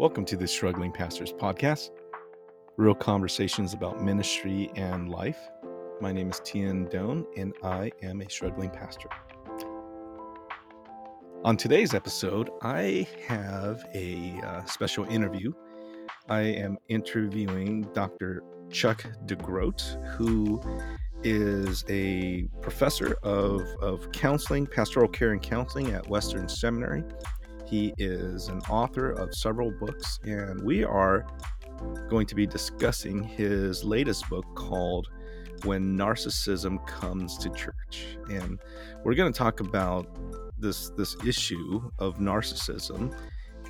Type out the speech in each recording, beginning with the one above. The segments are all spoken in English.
Welcome to the Struggling Pastors Podcast, real conversations about ministry and life. My name is Tian Doan, and I am a struggling pastor. On today's episode, I have a uh, special interview. I am interviewing Dr. Chuck DeGroat, who is a professor of, of counseling, pastoral care and counseling at Western Seminary. He is an author of several books, and we are going to be discussing his latest book called When Narcissism Comes to Church. And we're going to talk about this this issue of narcissism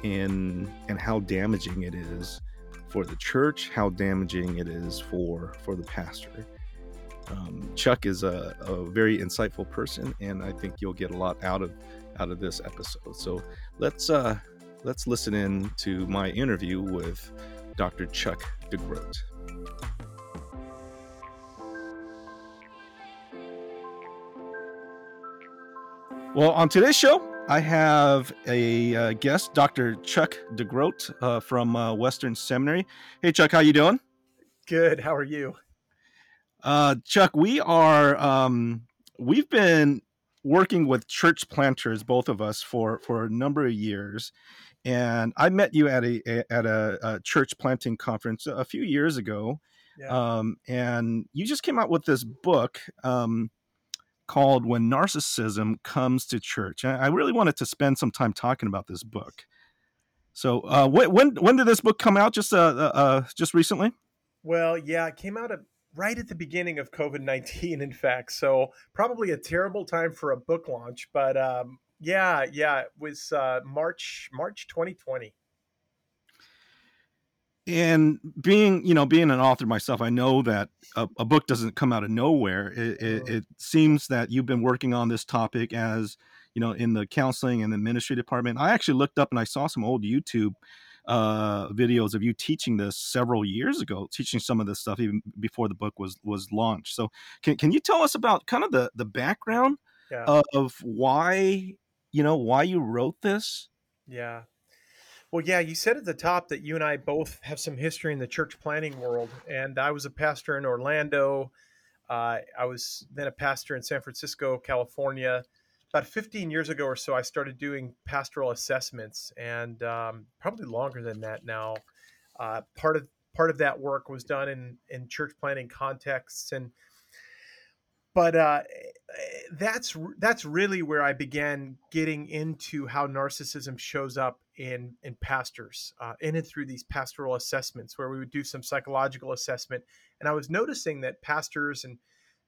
and and how damaging it is for the church, how damaging it is for for the pastor. Um, Chuck is a, a very insightful person, and I think you'll get a lot out of out of this episode. So let's uh, let's listen in to my interview with Dr. Chuck DeGroat. Well, on today's show, I have a uh, guest, Dr. Chuck DeGroat uh, from uh, Western Seminary. Hey, Chuck, how you doing? Good. How are you? Uh, Chuck, we are um, we've been working with church planters, both of us, for for a number of years. And I met you at a, a at a, a, church planting conference a few years ago, yeah. um, and you just came out with this book um, called "When Narcissism Comes to Church." And I really wanted to spend some time talking about this book. So, uh, when when did this book come out? Just uh, uh, uh just recently? Well, yeah, it came out right at the beginning of COVID 19, in fact. So, probably a terrible time for a book launch. But um, yeah, yeah, it was uh, March, March 2020. And being, you know, being an author myself, I know that a, a book doesn't come out of nowhere. It, it, it, seems that you've been working on this topic as, you know, in the counseling and the ministry department. I actually looked up and I saw some old YouTube uh, videos of you teaching this several years ago, teaching some of this stuff even before the book was was launched. So, can can you tell us about kind of the the background yeah. of, of why you know why you wrote this? Yeah. Well, yeah, you said at the top that you and I both have some history in the church planting world, and I was a pastor in Orlando. Uh, I was then a pastor in San Francisco, California about 15 years ago or so, I started doing pastoral assessments, and um, probably longer than that now. Uh, part of part of that work was done in in church planting contexts, and but uh, that's that's really where I began getting into how narcissism shows up in in pastors, uh, in and through these pastoral assessments, where we would do some psychological assessment, and I was noticing that pastors and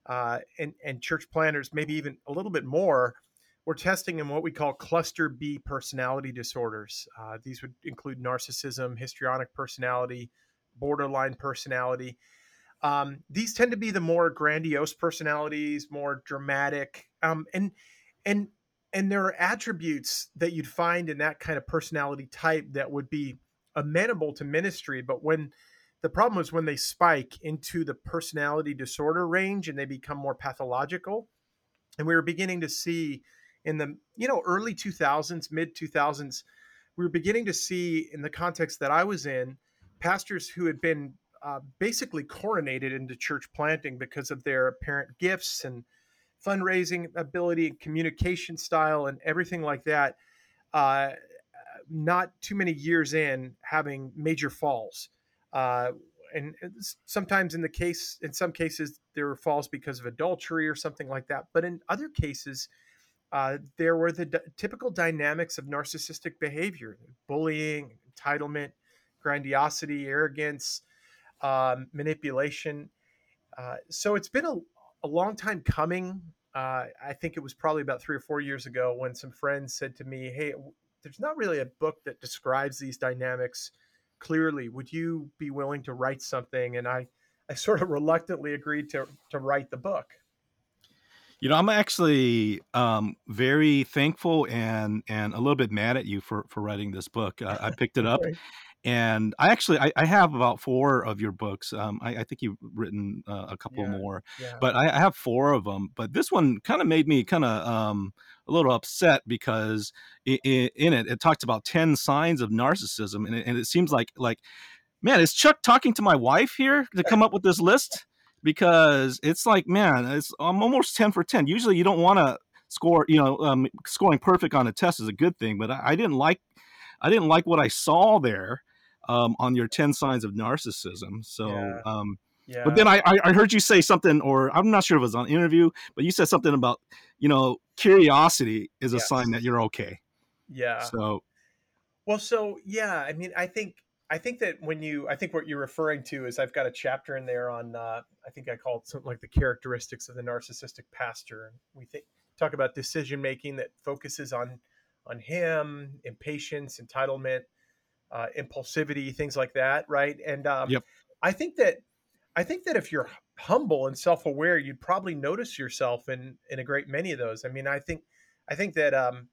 uh, and and church planters, maybe even a little bit more, we're testing in what we call cluster B personality disorders. Uh, these would include narcissism, histrionic personality, borderline personality. Um, these tend to be the more grandiose personalities, more dramatic, um, and and and there are attributes that you'd find in that kind of personality type that would be amenable to ministry. But when the problem is when they spike into the personality disorder range and they become more pathological, and we were beginning to see in the you know early 2000s mid 2000s we were beginning to see in the context that i was in pastors who had been uh, basically coronated into church planting because of their apparent gifts and fundraising ability and communication style and everything like that uh, not too many years in having major falls uh, and sometimes in the case in some cases there were falls because of adultery or something like that but in other cases uh, there were the d- typical dynamics of narcissistic behavior bullying, entitlement, grandiosity, arrogance, um, manipulation. Uh, so it's been a, a, long time coming. Uh, I think it was probably about three or four years ago when some friends said to me, Hey, there's not really a book that describes these dynamics clearly. Would you be willing to write something? And I, I sort of reluctantly agreed to, to write the book. You know, I'm actually um, very thankful and and a little bit mad at you for for writing this book. I picked it up, and I actually I, I, have about four of your books. Um, I, I, think you've written uh, a couple Yeah, more, yeah, but I, I have four of them. But this one kind of made me kind of um, a little upset because i i in it it talks about ten signs of narcissism, and it, and it seems like like man, is Chuck talking to my wife here to come up with this list? Because it's like man, it's I'm almost ten for ten. Usually you don't want to score, you know, um, scoring perfect on a test is a good thing, but I, I didn't like I didn't like what I saw there um, on your 10 signs of narcissism. So, yeah, um, yeah, but then I, I I heard you say something, or I'm not sure if it was on interview, but you said something about, you know, curiosity is a sign that you're okay. yeah. So, Well, so yeah, I mean, I think I think that when you, I think what you're referring to is I've got a chapter in there on, uh, I think I call it something like the characteristics of the narcissistic pastor. We think talk about decision making that focuses on on him, impatience, entitlement, uh, impulsivity, things like that, right? And um, yep. I think that I think that if you're humble and self-aware, you'd probably notice yourself in in a great many of those. I mean, I think I think that um,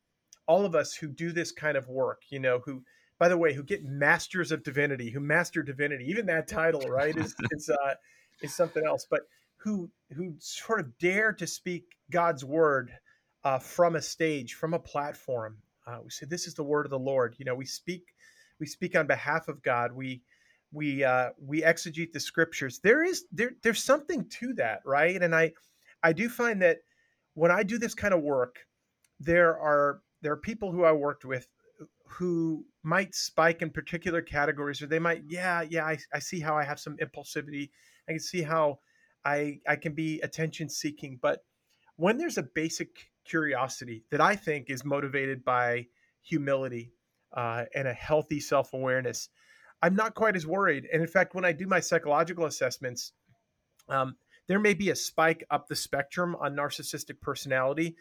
all of us who do this kind of work, you know, who by the way, who get masters of divinity, who master divinity, even that title, right, is is uh, is something else, but who who sort of dare to speak God's word uh, from a stage, from a platform. Uh, we say, "This is the word of the Lord." You know, we speak we speak on behalf of God. We we uh, we exegete the scriptures. There is there there's something to that, right? And I I do find that when I do this kind of work, there are there are people who I worked with who might spike in particular categories, or they might, yeah, yeah, I, I see how I have some impulsivity. I can see how I I can be attention seeking, but when there's a basic curiosity that I think is motivated by humility uh, and a healthy self awareness, I'm not quite as worried. And in fact, when I do my psychological assessments, um, there may be a spike up the spectrum on narcissistic personality.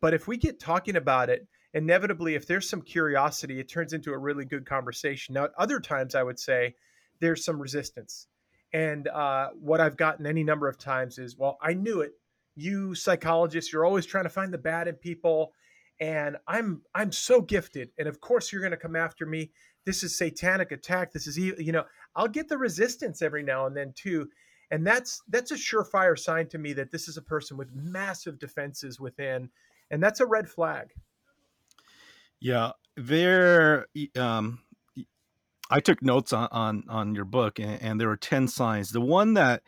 But if we get talking about it, inevitably, if there's some curiosity, it turns into a really good conversation. Now, at other times, I would say there's some resistance. And uh, what I've gotten any number of times is, well, I knew it. You psychologists, you're always trying to find the bad in people, and I'm I'm so gifted, and of course you're going to come after me. This is satanic attack. This is you know I'll get the resistance every now and then too, and that's that's a surefire sign to me that this is a person with massive defenses within, and that's a red flag. Yeah, there. Um, I took notes on on, on your book, and, and, there were ten signs. The one that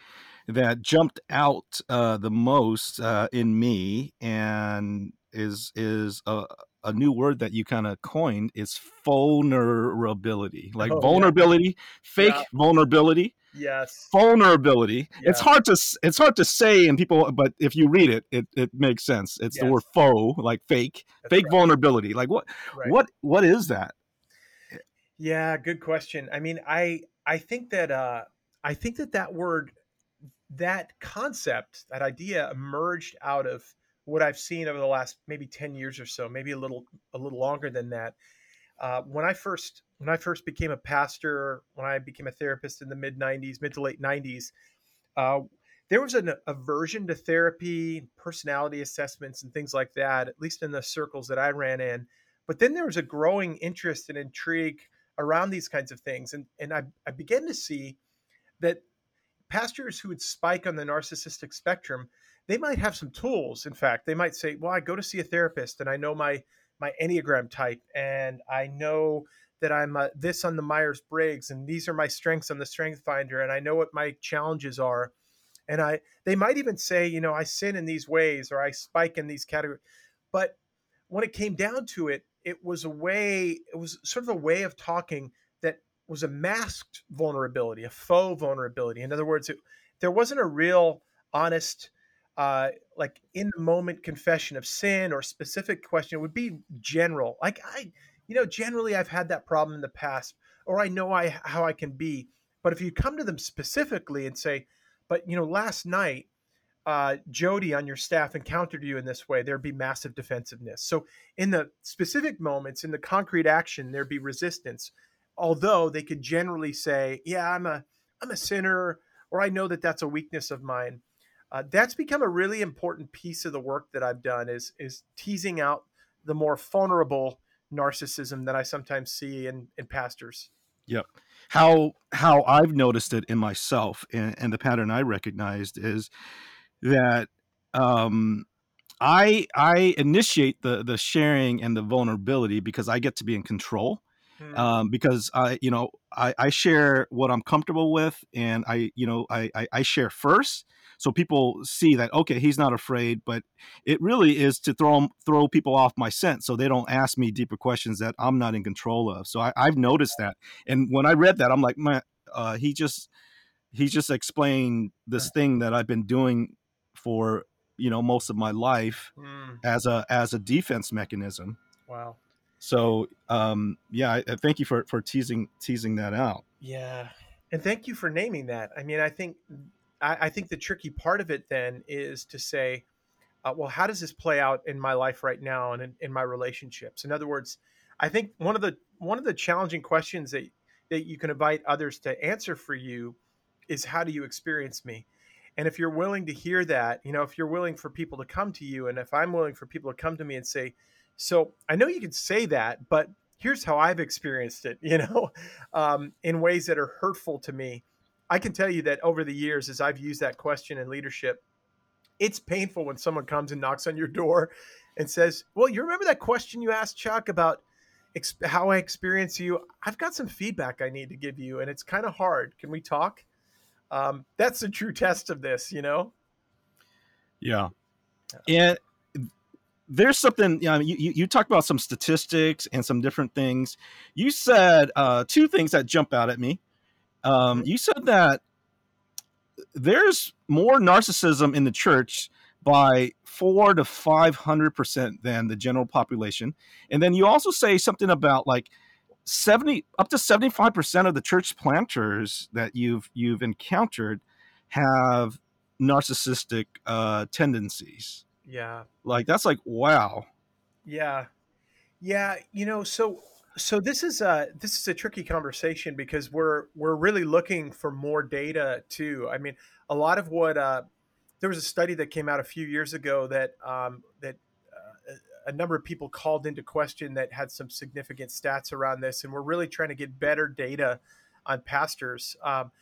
that jumped out uh, the most uh, in me, and is is a, a new word that you kind of coined is fauxnerability, like Oh yeah, fauxnerability, fake yeah, vulnerability yes, vulnerability. It's hard to it's hard to say and people but if you read it it, it makes sense. It's the word faux like fake that's fake right, vulnerability. Like what right. what what is that? Yeah, good question. I mean, I I think that uh, I think that that word, that concept, that idea emerged out of what I've seen over the last maybe ten years or so, maybe a little a little longer than that. Uh, when I first when I first became a pastor, when I became a therapist in the mid '90s, mid to late '90s, uh, there was an aversion to therapy, personality assessments, and things like that, at least in the circles that I ran in. But then there was a growing interest and intrigue around these kinds of things. And, and I, I began to see that pastors who would spike on the narcissistic spectrum, they might have some tools. In fact, they might say, well, I go to see a therapist and I know my, my Enneagram type and I know that I'm uh, this on the Myers Briggs and these are my strengths on the Strength Finder and I know what my challenges are. And i they might even say you know i sin in these ways or i spike in these categories but when it came down to it it was a way it was sort of a way of talking that was a masked vulnerability a faux vulnerability. In other words it, there wasn't a real honest uh, like in the moment confession of sin or specific question it would be general like i you know generally i've had that problem in the past or i know i how i can be but if you come to them specifically and say but you know, last night, uh, Jody on your staff encountered you in this way, there'd be massive defensiveness. So in the specific moments, in the concrete action, there'd be resistance. Although they could generally say, "Yeah, I'm a I'm a sinner," or "I know that that's a weakness of mine." Uh, that's become a really important piece of the work that I've done is is teasing out the more vulnerable narcissism that I sometimes see in in pastors. Yep. How how I've noticed it in myself and, and the pattern I recognized is that um, I I initiate the the sharing and the vulnerability because I get to be in control. Hmm. Um, because I, you know, I, I share what I'm comfortable with, and I, you know, I, I, I share first, so people see that okay, he's not afraid. But it really is to throw throw people off my scent, so they don't ask me deeper questions that I'm not in control of. So I, I've noticed that, and when I read that, I'm like, man, uh, he just he just explained this thing that I've been doing for you know most of my life Hmm. as a as a defense mechanism. Wow. So um, yeah, I, I thank you for for teasing teasing that out. Yeah, and thank you for naming that. I mean, I think I, I think the tricky part of it then is to say, uh, well, how does this play out in my life right now and in, in my relationships? In other words, I think one of the one of the challenging questions that that you can invite others to answer for you is how do you experience me? And if you're willing to hear that, you know, if you're willing for people to come to you, and if I'm willing for people to come to me and say, so I know you can say that, but here's how I've experienced it, you know, um, in ways that are hurtful to me. I can tell you that over the years, as I've used that question in leadership, it's painful when someone comes and knocks on your door and says, Well, you remember that question you asked Chuck about how I experience you? I've got some feedback I need to give you, and it's kind of hard. Can we talk? Um, that's the true test of this, you know? Yeah, and there's something. You, know, you you you talked about some statistics and some different things. You said uh, two things that jump out at me. Um, you said that there's more narcissism in the church by four to five hundred percent than the general population, and then you also say something about like 70 up to 75% of the church planters that you've you've encountered have narcissistic uh tendencies Yeah. like that's like wow Yeah. Yeah, you know, so so this is a this is a tricky conversation because we're we're really looking for more data too. I mean, a lot of what uh, there was a study that came out a few years ago that um, that uh, a number of people called into question that had some significant stats around this, and we're really trying to get better data on pastors. Um,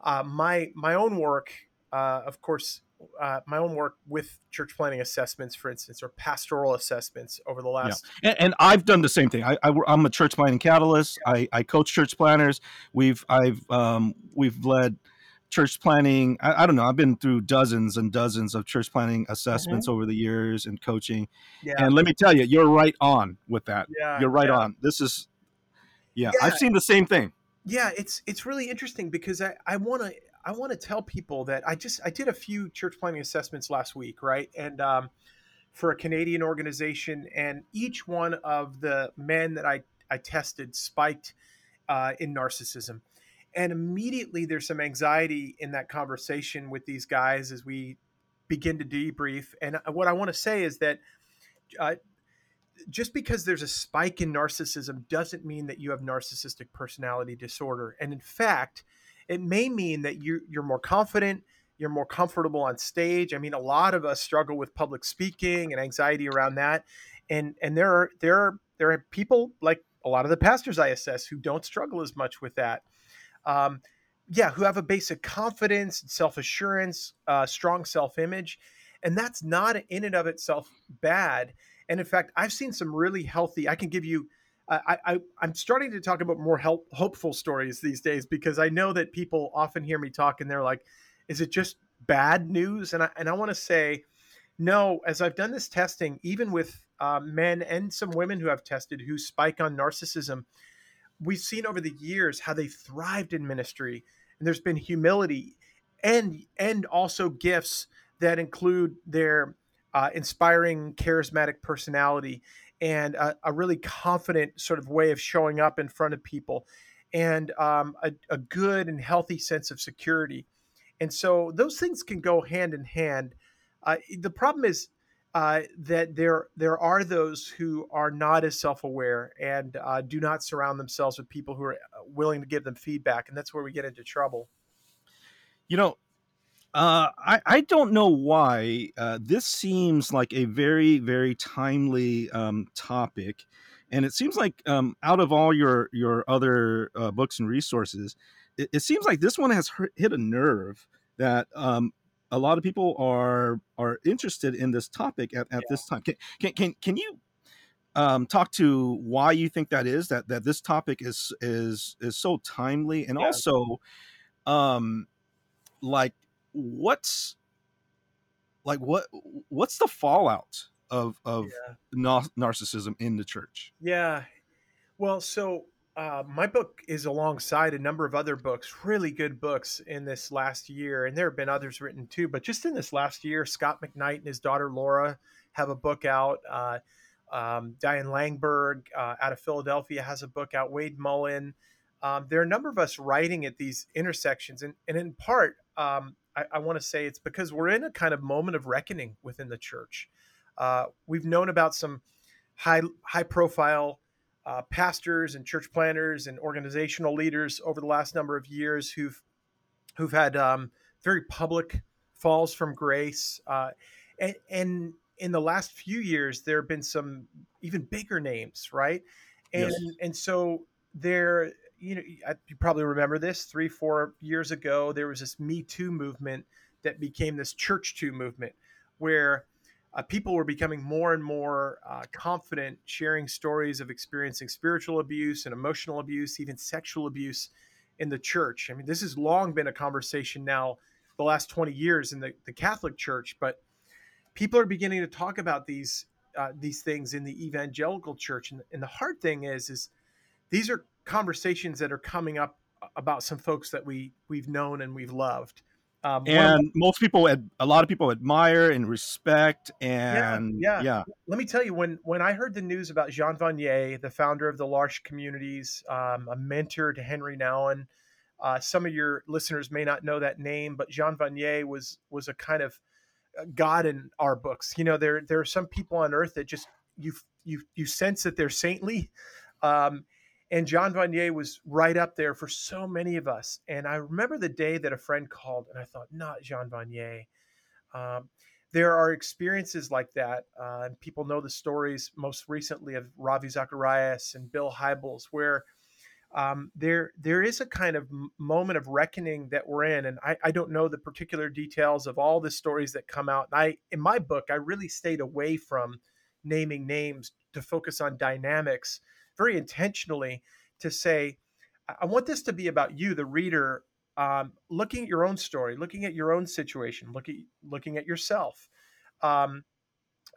uh, my my own work, uh, of course, uh, my own work with church planting assessments, for instance, or pastoral assessments over the last. and, and i've done the same thing. I, I i'm a church planting catalyst. I, I coach church planters. We've i've um we've led church planting. I, I don't know. I've been through dozens and dozens of church planting assessments over the years and coaching. Yeah, and let me tell you you're right on with that. Yeah, you're right yeah. on. This is yeah, Yeah. i've seen the same thing. Yeah it's it's really interesting because i i want to i want to tell people that i just i did a few church planting assessments last week right? And um for a canadian organization and each one of the men that i i tested spiked uh, in narcissism. And immediately there's some anxiety in that conversation with these guys as we begin to debrief. And uh, what i want to say is that uh, just because there's a spike in narcissism doesn't mean that you have narcissistic personality disorder. And in fact, it may mean that you you're more confident, you're more comfortable on stage. I mean, a lot of us struggle with public speaking and anxiety around that. And and there are there are there are people like a lot of the pastors I assess who don't struggle as much with that. Um, yeah, who have a basic confidence, self assurance, uh, strong self image, and that's not in and of itself bad. And in fact, I've seen some really healthy. I can give you. I, I'm starting to talk about more help, hopeful stories these days because I know that people often hear me talk and they're like, "Is it just bad news?" And I and I want to say, no. As I've done this testing, even with uh, men and some women who have tested who spike on narcissism, we've seen over the years how they thrived in ministry, and there's been humility, and and also gifts that include their uh, inspiring, charismatic personality and a, a, really confident sort of way of showing up in front of people, and um, a, a, good and healthy sense of security. And so those things can go hand in hand. Uh, the problem is uh, that there there are those who are not as self aware and uh, do not surround themselves with people who are willing to give them feedback, and that's where we get into trouble. You know, Uh, I, I don't know why. Uh, this seems like a very, very timely um, topic. And it seems like um, out of all your, your other uh, books and resources, it, it, seems like this one has hit a nerve that um, a lot of people are are interested in this topic at, at yeah. this time. Can, can, can, can you um, talk to why you think that is that that this topic is is is so timely and yeah. also um like what's like what what's the fallout of of yeah. nar- narcissism in the church? Yeah. Well so uh, my book is alongside a number of other books really good books in this last year and there have been others written too but just in this last year Scot mcknight and his daughter laura have a book out uh, um, diane langberg uh, out of philadelphia has a book out wade mullen. Um, there are a number of us writing at these intersections and, and in part um, I, I want to say it's because we're in a kind of moment of reckoning within the church. Uh, we've known about some high high profile uh, pastors and church planters and organizational leaders over the last number of years who've who've had um, very public falls from grace, uh, and, and in the last few years there have been some even bigger names, right? And yes. and so there you know, you probably remember this three, four years ago, there was this Me Too movement that became this Church Too movement, where uh, people were becoming more and more uh, confident sharing stories of experiencing spiritual abuse and emotional abuse, even sexual abuse in the church. I mean, this has long been a conversation now, the last 20 years in the, the Catholic Church, but people are beginning to talk about these uh, these things in the evangelical church. And, and the hard thing is, is these are conversations that are coming up about some folks that we we've known and we've loved. Um, and most people, a lot of people admire and respect. And yeah, yeah, yeah, Let me tell you, when when I heard the news about Jean Vanier, the founder of the L'Arche Communities, um, a mentor to Henri Nouwen, uh, some of your listeners may not know that name, but Jean Vanier was was a kind of uh, God in our books. You know, there there are some people on earth that just you you you sense that they're saintly. Um, and Jean Vanier was right up there for so many of us. And I remember the day that a friend called, and I thought, not Jean Vanier. Um, there are experiences like that, uh, and people know the stories most recently of Ravi Zacharias and Bill Hybels, where um, there there is a kind of moment of reckoning that we're in, and I, I, don't know the particular details of all the stories that come out. And I, in my book, I really stayed away from naming names to focus on dynamics very intentionally to say, I want this to be about you, the reader, um, looking at your own story, looking at your own situation, looking looking at yourself, um,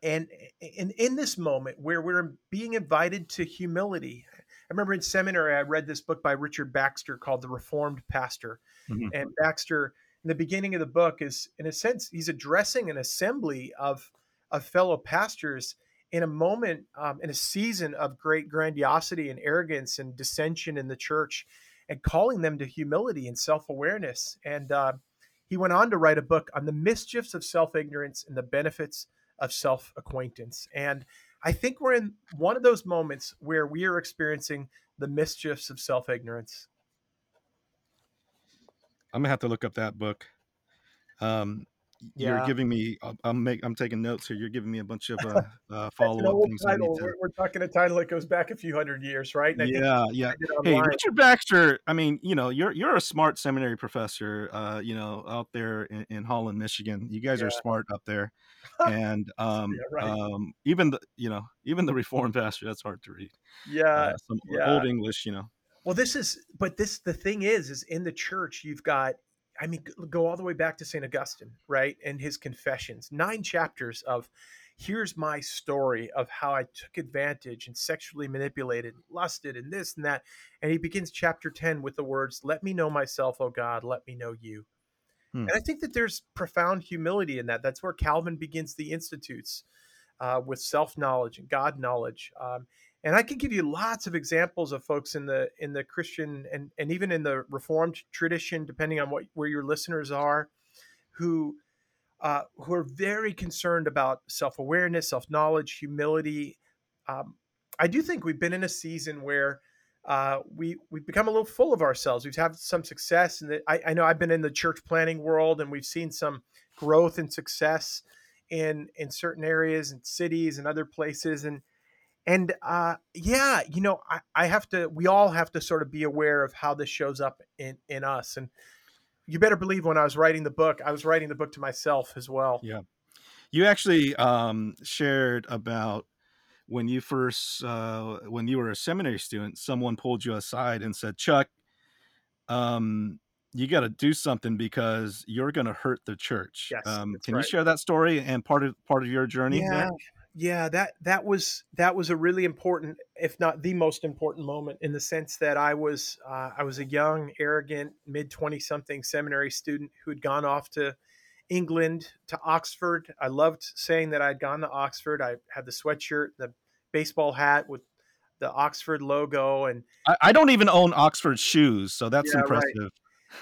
and in in this moment where we're being invited to humility. I remember in seminary I read this book by Richard Baxter called The Reformed Pastor, mm-hmm. and Baxter in the beginning of the book is in a sense he's addressing an assembly of of fellow pastors in a moment, um, in a season of great grandiosity and arrogance and dissension in the church, and calling them to humility and self awareness. And uh, he went on to write a book on the mischiefs of self ignorance and the benefits of self acquaintance. And I think we're in one of those moments where we are experiencing the mischiefs of self ignorance. I'm gonna have to look up that book. Um, yeah. you're giving me i'm make i'm taking notes here you're giving me a bunch of uh, uh follow-up things title. To... We're, we're, talking a title that goes back a few hundred years right yeah yeah hey richard baxter i mean you know you're you're a smart seminary professor uh you know out there in, in holland michigan you guys yeah. are smart up there and um, yeah, right. um even the you know even the reformed pastor that's hard to read yeah uh, some yeah. old english you know well this is but this the thing is is in the church you've got I mean, go all the way back to St. Augustine, right? And his confessions, nine chapters of here's my story of how I took advantage and sexually manipulated, lusted, and this and that. And he begins chapter 10 with the words, Let me know myself, O God, let me know you. Hmm. And I think that there's profound humility in that. That's where Calvin begins the Institutes uh, with self knowledge and God knowledge. Um, and I can give you lots of examples of folks in the in the Christian and and even in the Reformed tradition, depending on what where your listeners are, who uh, who are very concerned about self awareness, self knowledge, humility. Um, I do think we've been in a season where uh, we we've become a little full of ourselves. We've had some success, and I, I know I've been in the church planting world, and we've seen some growth and success in in certain areas and cities and other places, and and uh, yeah, you know, I, I have to. We all have to sort of be aware of how this shows up in in us, and you better believe when I was writing the book, I was writing the book to myself as well. Yeah, you actually um, shared about when you first uh, when you were a seminary student someone pulled you aside and said chuck um, you got to do something because you're going to hurt the church yes, um, can right. you share that story and part of part of your journey yeah there? Yeah that that was that was a really important if not the most important moment in the sense that i was uh, i was a young arrogant mid 20 something seminary student who had gone off to England to Oxford. I loved saying that I'd gone to Oxford. I had the sweatshirt, the baseball hat with the Oxford logo, and I, I don't even own Oxford shoes, so that's yeah, impressive. Right.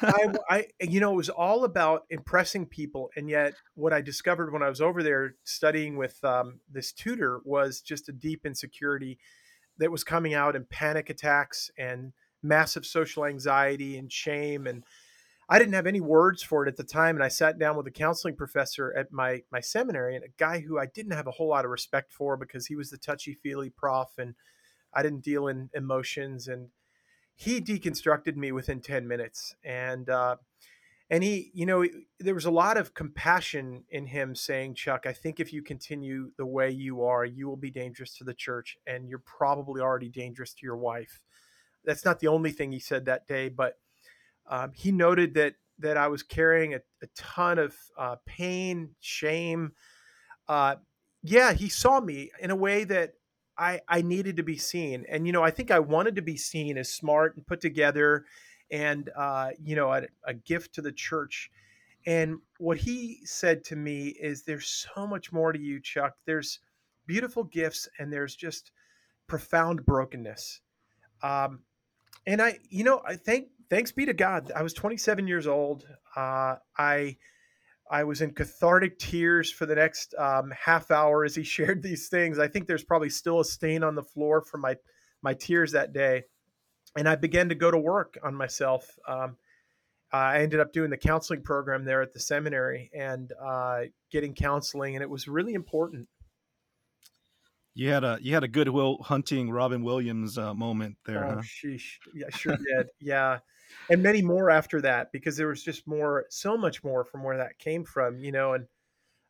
I, I, you know, it was all about impressing people, and yet what I discovered when I was over there studying with um, this tutor was just a deep insecurity that was coming out in panic attacks and massive social anxiety and shame and I didn't have any words for it at the time, and I sat down with a counseling professor at my my seminary, and a guy who I didn't have a whole lot of respect for because he was the touchy feely prof, and I didn't deal in emotions, and he deconstructed me within ten minutes, and uh, and he, you know, there was a lot of compassion in him saying, Chuck, I think if you continue the way you are, you will be dangerous to the church, and you're probably already dangerous to your wife. That's not the only thing he said that day, but um, he noted that that I was carrying a, a ton of uh, pain, shame. Uh, yeah, he saw me in a way that I I needed to be seen, and you know I think I wanted to be seen as smart and put together, and uh, you know a, a gift to the church. And what he said to me is, "There's so much more to you, Chuck. There's beautiful gifts, and there's just profound brokenness." Um, and I, you know, I thank thanks be to God. I was 27 years old. Uh, I I was in cathartic tears for the next um, half hour as he shared these things. I think there's probably still a stain on the floor from my my tears that day, and I began to go to work on myself. Um, I ended up doing the counseling program there at the seminary and uh, getting counseling, and it was really important. You had a you had a Good Will Hunting Robin Williams uh, moment there, oh, huh? Sheesh. Yeah, sure did. yeah, and many more after that because there was just more, so much more from where that came from, you know. And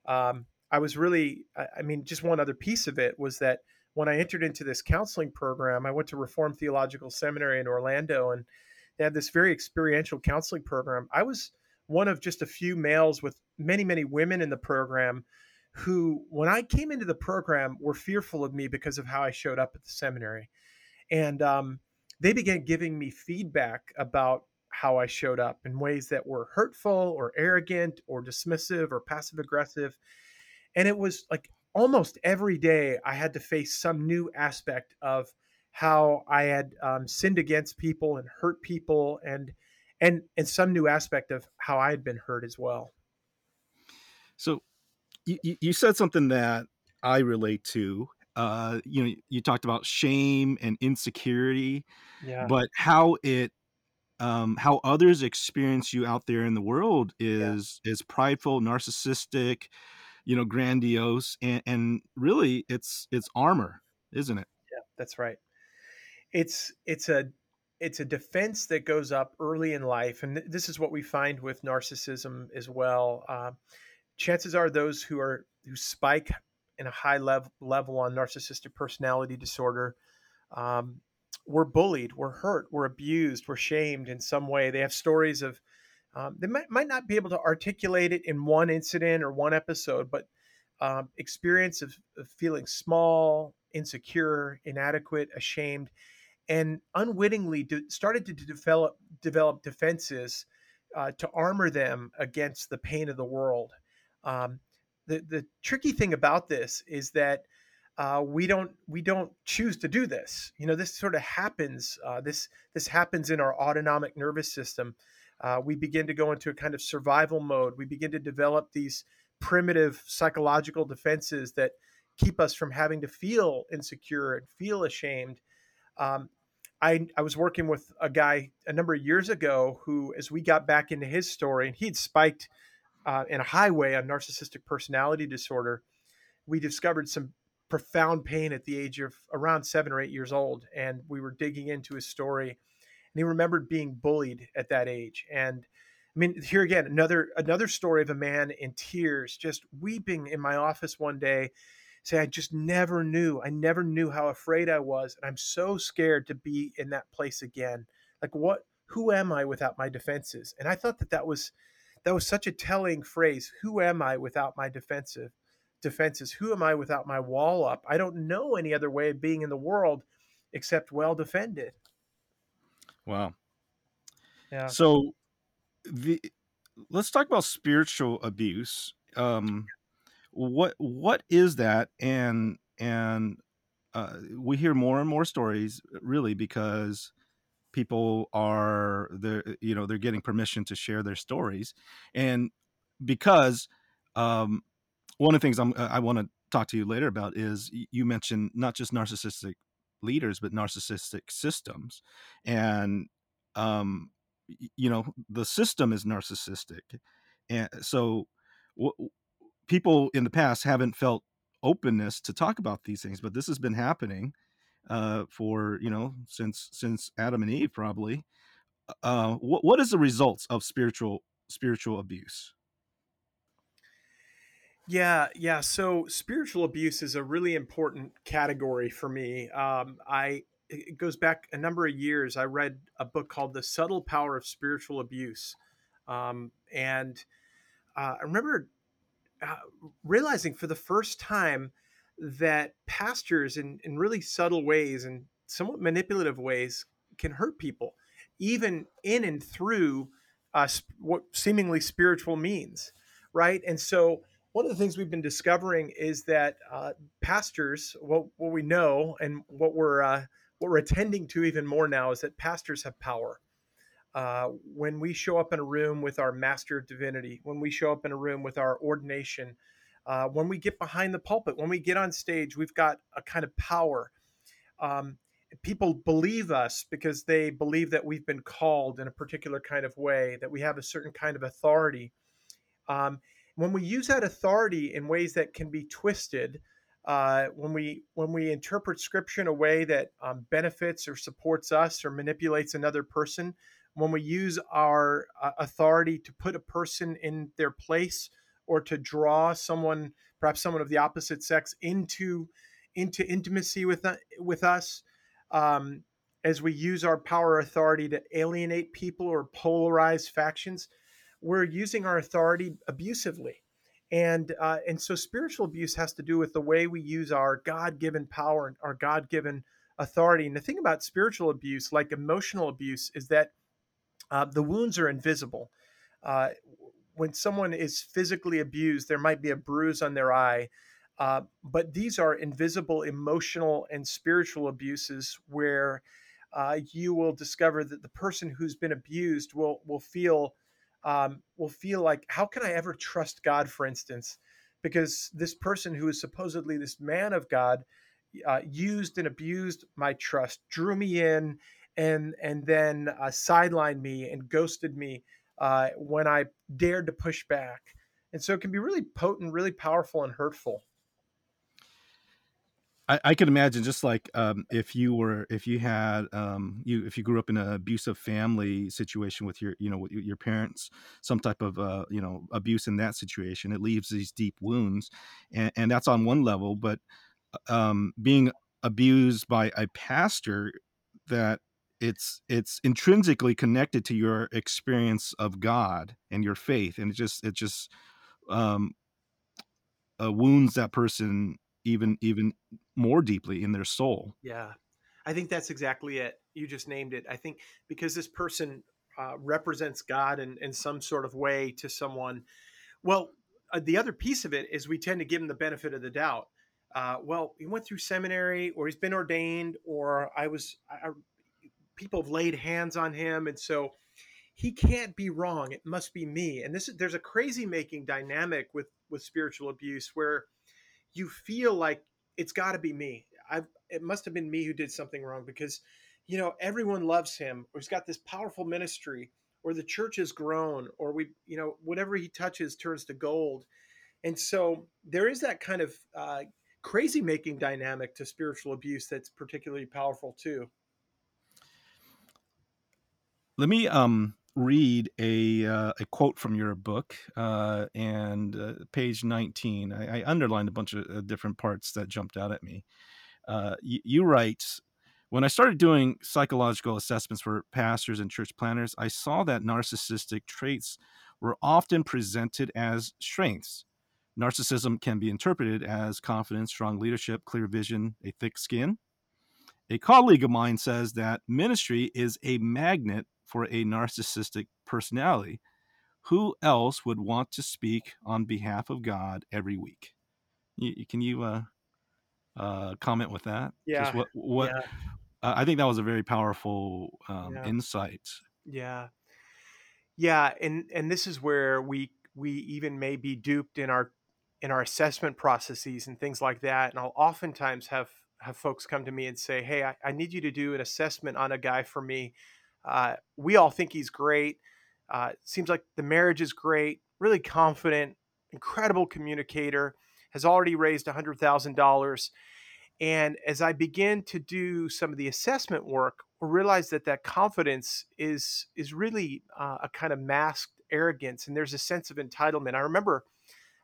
um, I was really, I, mean, just one other piece of it was that when I entered into this counseling program, I went to Reformed Theological Seminary in Orlando, and they had this very experiential counseling program. I was one of just a few males with many, many women in the program who, when I came into the program, were fearful of me because of how I showed up at the seminary. And um, they began giving me feedback about how I showed up in ways that were hurtful or arrogant or dismissive or passive aggressive. And it was like almost every day I had to face some new aspect of how I had um, sinned against people and hurt people and and and some new aspect of how I had been hurt as well. So you, you said something that I relate to. Uh, you know, you talked about shame and insecurity, yeah. but how it um, how others experience you out there in the world is yeah. is prideful, narcissistic, you know, grandiose, and, and really, it's it's armor, isn't it? Yeah, that's right. It's it's a it's a defense that goes up early in life, and this is what we find with narcissism as well. Uh, chances are those who are who spike in a high level level on narcissistic personality disorder um, were bullied, were hurt, were abused, were shamed in some way. They have stories of um, they might, might not be able to articulate it in one incident or one episode, but um, experience of, of feeling small, insecure, inadequate, ashamed, and unwittingly de- started to develop develop defenses uh, to armor them against the pain of the world. Um, the the tricky thing about this is that uh, we don't we don't choose to do this. You know, this sort of happens. Uh, this this happens in our autonomic nervous system. Uh, we begin to go into a kind of survival mode. We begin to develop these primitive psychological defenses that keep us from having to feel insecure and feel ashamed. Um, I, I was working with a guy a number of years ago who, as we got back into his story, and he'd spiked uh, in a highway on narcissistic personality disorder, we discovered some profound pain at the age of around seven or eight years old. And we were digging into his story, and he remembered being bullied at that age. And I mean, here again, another another story of a man in tears, just weeping in my office one day say i just never knew i never knew how afraid i was and i'm so scared to be in that place again like what who am i without my defenses and i thought that that was that was such a telling phrase who am i without my defensive defenses? Who am i without my wall up? I don't know any other way of being in the world except well defended. Wow. Yeah. So the let's talk about spiritual abuse. Um what what is that? And and uh, we hear more and more stories really because people are they're you know they're getting permission to share their stories. And because um, one of the things I'm, i want to talk to you later about is you mentioned not just narcissistic leaders but narcissistic systems. And um, you know the system is narcissistic. And so people in the past haven't felt openness to talk about these things, but this has been happening uh, for you know since since Adam and Eve probably. Uh, what what is the results of spiritual spiritual abuse? Yeah, yeah. So spiritual abuse is a really important category for me. Um, I it goes back a number of years. I read a book called "The Subtle Power of Spiritual Abuse," um, and uh, I remember uh, realizing for the first time that pastors in, in really subtle ways and somewhat manipulative ways can hurt people even in and through uh, what seemingly spiritual means right? And so one of the things we've been discovering is that uh, pastors what, what we know and what we're uh, what we're attending to even more now is that pastors have power. Uh, when we show up in a room with our Master of Divinity, when we show up in a room with our ordination, uh, when we get behind the pulpit, when we get on stage, we've got a kind of power. Um, people believe us because they believe that we've been called in a particular kind of way, that we have a certain kind of authority. Um, when we use that authority in ways that can be twisted, uh, when we when we interpret scripture in a way that um, benefits or supports us or manipulates another person, when we use our uh, authority to put a person in their place or to draw someone perhaps someone of the opposite sex into into intimacy with uh, with us um, as we use our power authority to alienate people or polarize factions we're using our authority abusively and uh, and so spiritual abuse has to do with the way we use our god-given power and our god-given authority and the thing about spiritual abuse like emotional abuse is that uh, the wounds are invisible. Uh, when someone is physically abused, there might be a bruise on their eye, uh, but these are invisible emotional and spiritual abuses where uh, you will discover that the person who's been abused will will feel um, will feel like how can I ever trust God, for instance, because this person who is supposedly this man of God uh, used and abused my trust, drew me in, and and then uh, sidelined me and ghosted me uh, when I dared to push back. And so it can be really potent, really powerful, and hurtful. I, I could imagine just like um, if you were if you had um, you if you grew up in an abusive family situation with your you know with your parents some type of uh, you know abuse in that situation it leaves these deep wounds and, and that's on one level but uh, um, being abused by a pastor that it's it's intrinsically connected to your experience of God and your faith, and it just it just um, uh, wounds that person even even more deeply in their soul. Yeah, I think that's exactly it. You just named it. I think because this person uh, represents God in, in some sort of way to someone. Well, uh, the other piece of it is we tend to give him the benefit of the doubt. Uh, well, he went through seminary, or he's been ordained, or I was I, people have laid hands on him, and so he can't be wrong. It must be me. And this is there's a crazy making dynamic with with spiritual abuse where you feel like it's got to be me. I it must have been me who did something wrong because you know, everyone loves him, or he's got this powerful ministry, or the church has grown, or we, you know, whatever he touches turns to gold. And so there is that kind of uh, crazy making dynamic to spiritual abuse that's particularly powerful too. Let me um, read a uh, a quote from your book uh, and uh, page 19. I, I, underlined a bunch of uh, different parts that jumped out at me. Uh, you, you write, when I started doing psychological assessments for pastors and church planters, I saw that narcissistic traits were often presented as strengths. Narcissism can be interpreted as confidence, strong leadership, clear vision, a thick skin. A colleague of mine says that ministry is a magnet for a narcissistic personality. Who else would want to speak on behalf of God every week? You, can you uh, uh, comment with that? Yeah. Just what what yeah. Uh, I think that was a very powerful um, yeah. insight. Yeah. Yeah, and and this is where we we even may be duped in our in our assessment processes and things like that. And I'll oftentimes have have folks come to me and say, "Hey, I, I need you to do an assessment on a guy for me. Uh, we all think he's great. Uh, seems like the marriage is great. Really confident, incredible communicator. Has already raised hundred thousand dollars." And as I begin to do some of the assessment work, we realize that that confidence is is really uh, a kind of masked arrogance, and there's a sense of entitlement. I remember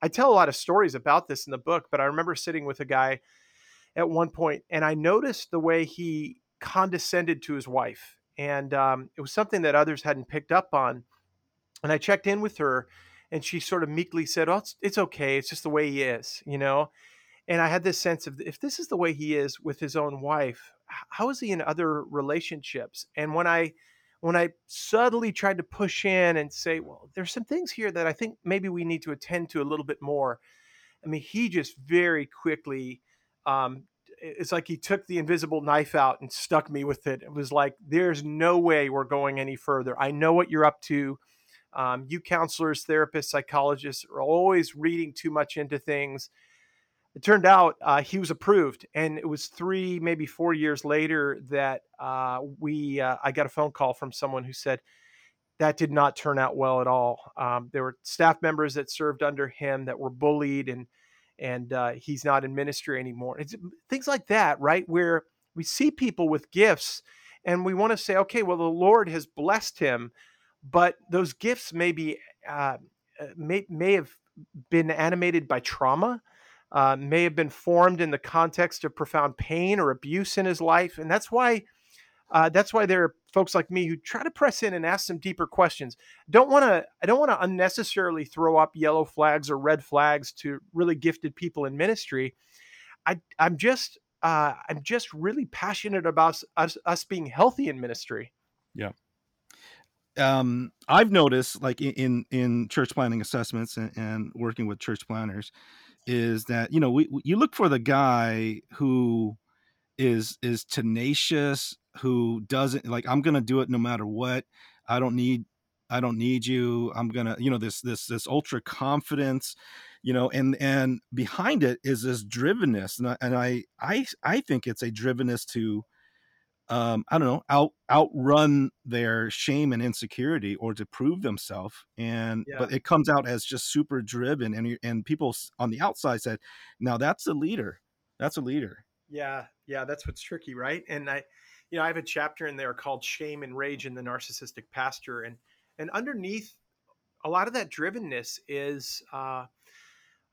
I tell a lot of stories about this in the book, but I remember sitting with a guy at one point, and I noticed the way he condescended to his wife, and um, it was something that others hadn't picked up on. And I checked in with her, and she sort of meekly said, "Oh, it's, it's okay. It's just the way he is," you know. And I had this sense of if this is the way he is with his own wife, how is he in other relationships? And when I when I subtly tried to push in and say, well, there's some things here that I think maybe we need to attend to a little bit more. I mean, he just very quickly, um, it's like he took the invisible knife out and stuck me with it. It was like, there's no way we're going any further. I know what you're up to. Um, you counselors, therapists, psychologists are always reading too much into things it turned out uh, he was approved, and it was three, maybe four years later that uh, we uh, I got a phone call from someone who said that did not turn out well at all. Um, there were staff members that served under him that were bullied, and and uh, he's not in ministry anymore. It's things like that, right? Where we see people with gifts, and we want to say, okay, well, the Lord has blessed him, but those gifts maybe uh, uh, may may have been animated by trauma uh, may have been formed in the context of profound pain or abuse in his life, and that's why uh, that's why there are folks like me who try to press in and ask some deeper questions. Don't want to I don't want to unnecessarily throw up yellow flags or red flags to really gifted people in ministry. I I'm just uh, I'm just really passionate about us, us being healthy in ministry. Yeah. Um, I've noticed, like in in church planting assessments and, and working with church planters, is that you know we, we you look for the guy who is is tenacious who doesn't like i'm gonna do it no matter what i don't need i don't need you i'm gonna you know this this this ultra confidence you know and and behind it is this drivenness and I, and I i i think it's a drivenness to um, I don't know, out outrun their shame and insecurity or to prove themselves. And yeah. but it comes out as just super driven, and and people on the outside said, "Now that's a leader. That's a leader." Yeah, yeah, that's what's tricky, right? And I, you know, I have a chapter in there called "Shame and Rage in the Narcissistic Pastor," and and underneath a lot of that drivenness is, uh,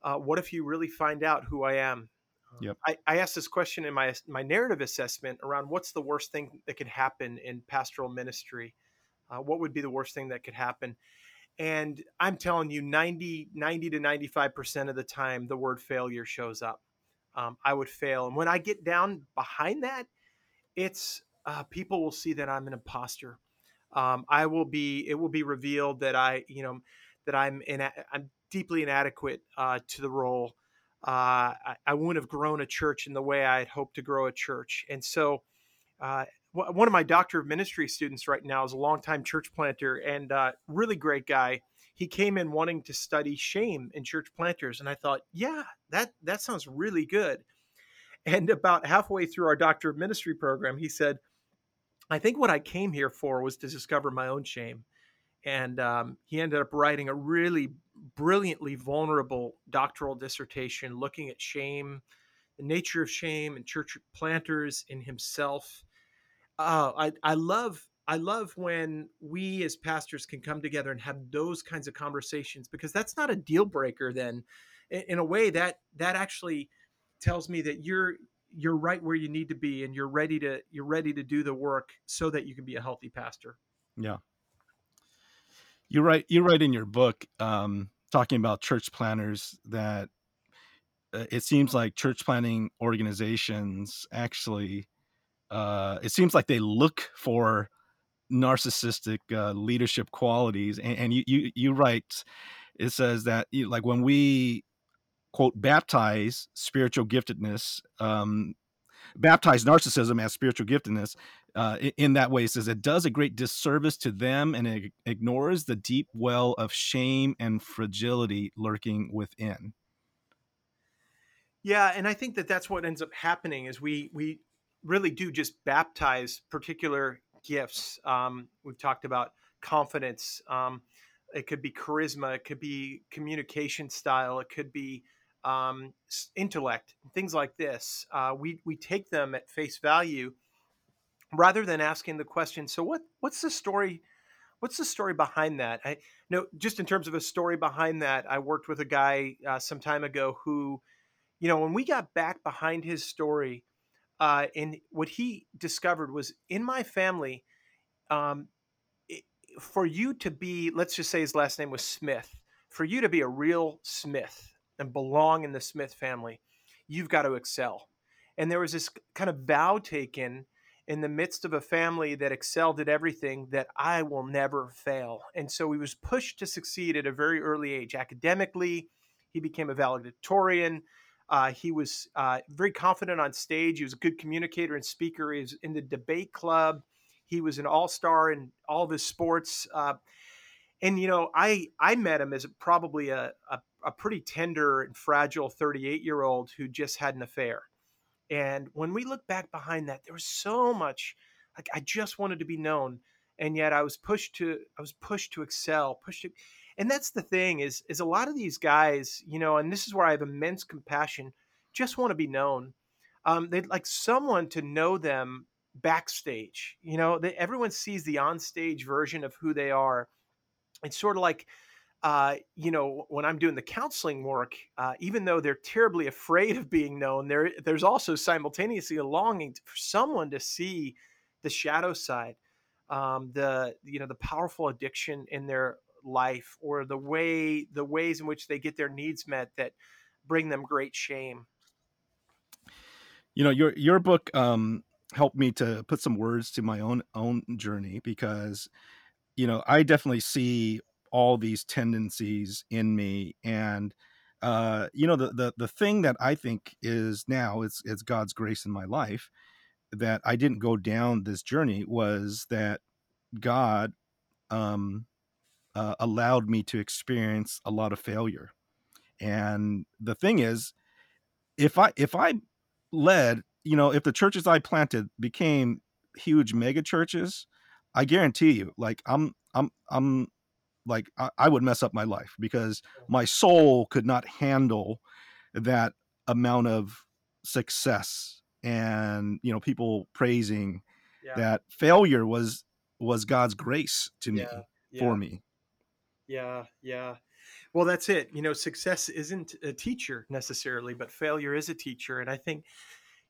uh, what if you really find out who I am? Yep. I, I asked this question in my my narrative assessment around what's the worst thing that could happen in pastoral ministry. Uh, what would be the worst thing that could happen? And I'm telling you, 90, 90 to 95% of the time, the word failure shows up. Um, I would fail. And when I get down behind that, it's uh, people will see that I'm an imposter. Um, I will be, it will be revealed that I, you know, that I'm, in, I'm deeply inadequate uh, to the role uh, I, I, wouldn't have grown a church in the way I had hoped to grow a church. And so, uh, one of my doctor of ministry students right now is a longtime church planter and uh, really great guy. He came in wanting to study shame in church planters, and I thought, yeah, that that sounds really good. And about halfway through our doctor of ministry program, he said, I think what I came here for was to discover my own shame. And um, he ended up writing a really brilliantly vulnerable doctoral dissertation looking at shame, the nature of shame, and church planters in himself. Uh, I, I love I love when we as pastors can come together and have those kinds of conversations because that's not a deal breaker. Then, in, a way, that that actually tells me that you're you're right where you need to be and you're ready to you're ready to do the work so that you can be a healthy pastor yeah you write you write in your book um, talking about church planters that uh, it seems like church planting organizations actually uh, it seems like they look for narcissistic uh, leadership qualities and, and, you, you you write it says that you, like when we quote baptize spiritual giftedness um, baptize narcissism as spiritual giftedness uh, in that way it says it does a great disservice to them and it ignores the deep well of shame and fragility lurking within. Yeah and i think that that's what ends up happening is we we really do just baptize particular gifts um, we've talked about confidence um, it could be charisma it could be communication style it could be um, intellect, things like this. Uh, we we take them at face value rather than asking the question. So what what's the story? What's the story behind that? I know just in terms of a story behind that. I worked with a guy uh, some time ago who, you know, when we got back behind his story, uh, and what he discovered was in my family. Um, for you to be, let's just say his last name was Smith, for you to be a real Smith, and belong in the Smith family, you've got to excel. And there was this kind of vow taken in the midst of a family that excelled at everything that I will never fail. And so he was pushed to succeed at a very early age. Academically, he became a valedictorian. Uh, he was uh, very confident on stage. He was a good communicator and speaker. He was in the debate club. He was an all star in all of his sports. Uh, and you know, I I met him as probably a, a a pretty tender and fragile 38 year old who just had an affair. And when we look back behind that, there was so much like I just wanted to be known. And yet I was pushed to I was pushed to excel, pushed to and that's the thing is is a lot of these guys, you know, and this is where I have immense compassion, just want to be known. Um, they'd like someone to know them backstage. You know, they, everyone sees the onstage version of who they are. It's sort of like uh, you know, when I'm doing the counseling work, uh, even though they're terribly afraid of being known, there there's also simultaneously a longing for someone to see the shadow side, um, the you know the powerful addiction in their life, or the way the ways in which they get their needs met that bring them great shame. You know, your your book um, helped me to put some words to my own own journey because, you know, I definitely see all these tendencies in me and uh, you know the, the the thing that I think is now it's it's God's grace in my life that I didn't go down this journey was that God um, uh, allowed me to experience a lot of failure, and the thing is, if I if I led, you know, if the churches I planted became huge mega churches, I guarantee you, like I'm I'm I'm like I, I would mess up my life because my soul could not handle that amount of success and you know people praising yeah. that failure was was god's grace to me yeah, yeah. for me yeah yeah. Well that's it you know success isn't a teacher necessarily but failure is a teacher and i think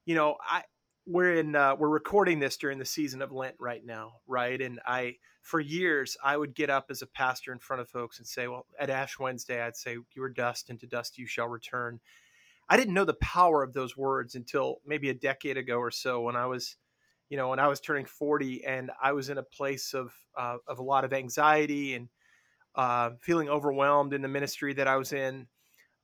you know i we're in uh, we're recording this during the season of lent right now right? And i for years i would get up as a pastor in front of folks and say well at ash wednesday i'd say you are dust and to dust you shall return i didn't know the power of those words until maybe a decade ago or so when i was you know when i was turning 40 and i was in a place of uh, of a lot of anxiety and uh, feeling overwhelmed in the ministry that i was in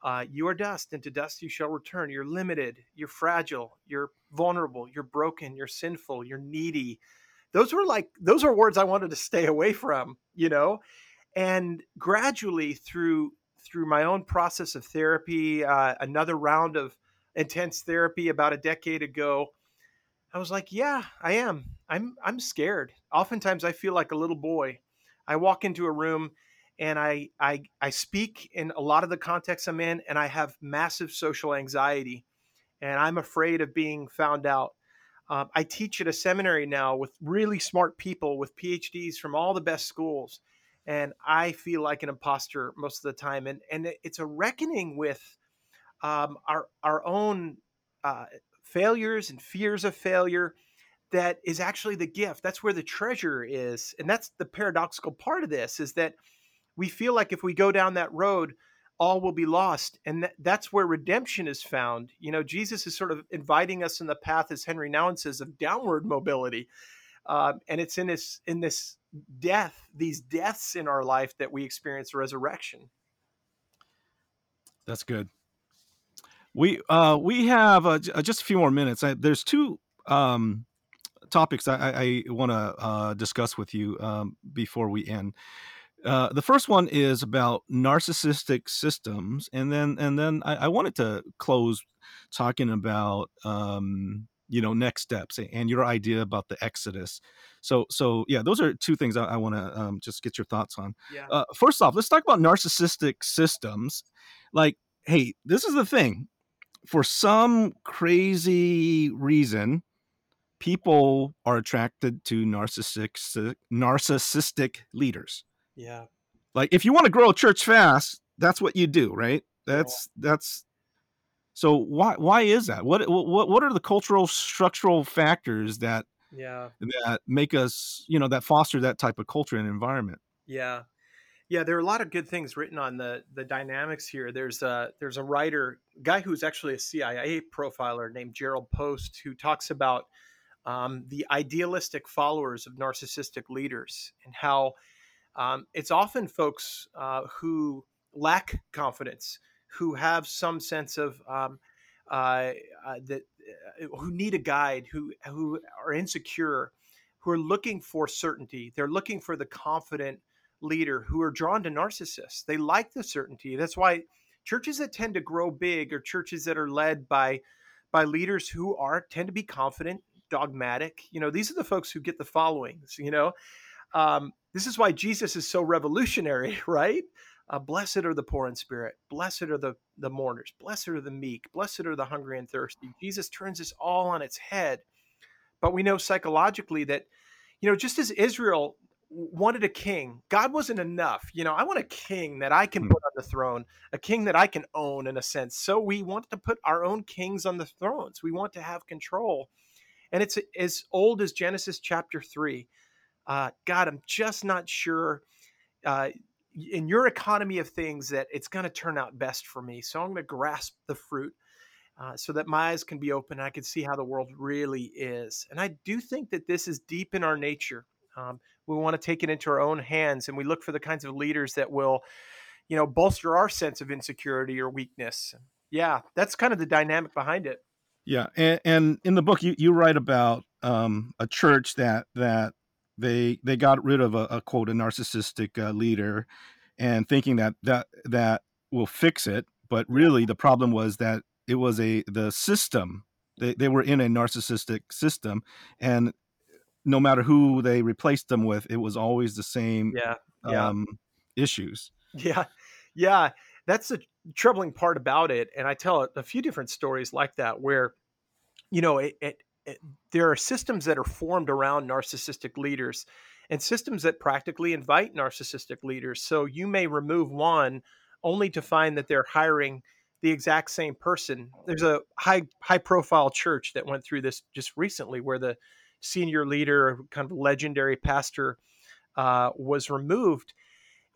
uh, you are dust, and to dust you shall return. You're limited, you're fragile, you're vulnerable, you're broken, you're sinful, you're needy. Those were like, those are words I wanted to stay away from, you know? And gradually through through my own process of therapy, uh, another round of intense therapy about a decade ago, I was like, yeah, I am. I'm I'm scared. Oftentimes I feel like a little boy. I walk into a room and I I I speak in a lot of the contexts I'm in and I have massive social anxiety and I'm afraid of being found out. Um, I teach at a seminary now with really smart people with PhDs from all the best schools, and I feel like an imposter most of the time. And and it's a reckoning with um, our our own uh, failures and fears of failure that is actually the gift. That's where the treasure is, and that's the paradoxical part of this is that we feel like if we go down that road, all will be lost, and th- that's where redemption is found. You know, Jesus is sort of inviting us in the path, as Henri Nouwen says, of downward mobility, uh, and it's in this in this death, these deaths in our life that we experience resurrection. That's good. We uh, we have uh, uh, just a few more minutes. I, there's two um, topics I, I want to uh, discuss with you um, before we end. Uh, the first one is about narcissistic systems, and then and then I, I wanted to close talking about um, you know next steps and your idea about the exodus. So so yeah, those are two things I, I want to um, just get your thoughts on. Yeah. Uh, first off, let's talk about narcissistic systems. Like, hey, this is the thing. For some crazy reason, people are attracted to narcissistic narcissistic leaders. Yeah. Like if you want to grow a church fast, that's what you do, right? That's that's so why why is that? What what what are the cultural structural factors that Yeah. that make us, you know, that foster that type of culture and environment? Yeah. Yeah, there are a lot of good things written on the the dynamics here. There's a there's a writer, guy who's actually a CIA profiler named Jerrold Post, who talks about um, the idealistic followers of narcissistic leaders and how um, it's often folks uh, who lack confidence, who have some sense of um, uh, uh, that, uh, who need a guide, who who are insecure, who are looking for certainty. They're looking for the confident leader who are drawn to narcissists. They like the certainty. That's why churches that tend to grow big are churches that are led by by leaders who are tend to be confident, dogmatic. You know, these are the folks who get the followings. You know, um, this is why Jesus is so revolutionary, right? Uh, blessed are the poor in spirit. Blessed are the, the mourners. Blessed are the meek. Blessed are the hungry and thirsty. Jesus turns this all on its head. But we know psychologically that, you know, just as Israel wanted a king, God wasn't enough. You know, I want a king that I can Hmm. put on the throne, a king that I can own in a sense. So we want to put our own kings on the thrones. We want to have control. And it's as old as Genesis chapter 3 uh, God, I'm just not sure uh, in your economy of things that it's going to turn out best for me. So I'm going to grasp the fruit uh, so that my eyes can be open and I can see how the world really is. And I do think that this is deep in our nature. Um, we want to take it into our own hands and we look for the kinds of leaders that will, you know, bolster our sense of insecurity or weakness. Yeah, that's kind of the dynamic behind it. Yeah, and, and in the book you, you write about um, a church that that they they got rid of a, a quote a narcissistic uh, leader, and thinking that that that will fix it, but really the problem was that it was a the system they they were in a narcissistic system, and no matter who they replaced them with, it was always the same Yeah. Yeah. um, issues. Yeah, yeah, that's the troubling part about it. And I tell a, few different stories like that where, you know, it, it, there are systems that are formed around narcissistic leaders and systems that practically invite narcissistic leaders. So you may remove one only to find that they're hiring the exact same person. There's a high high profile church that went through this just recently where the senior leader, kind of legendary pastor, uh, was removed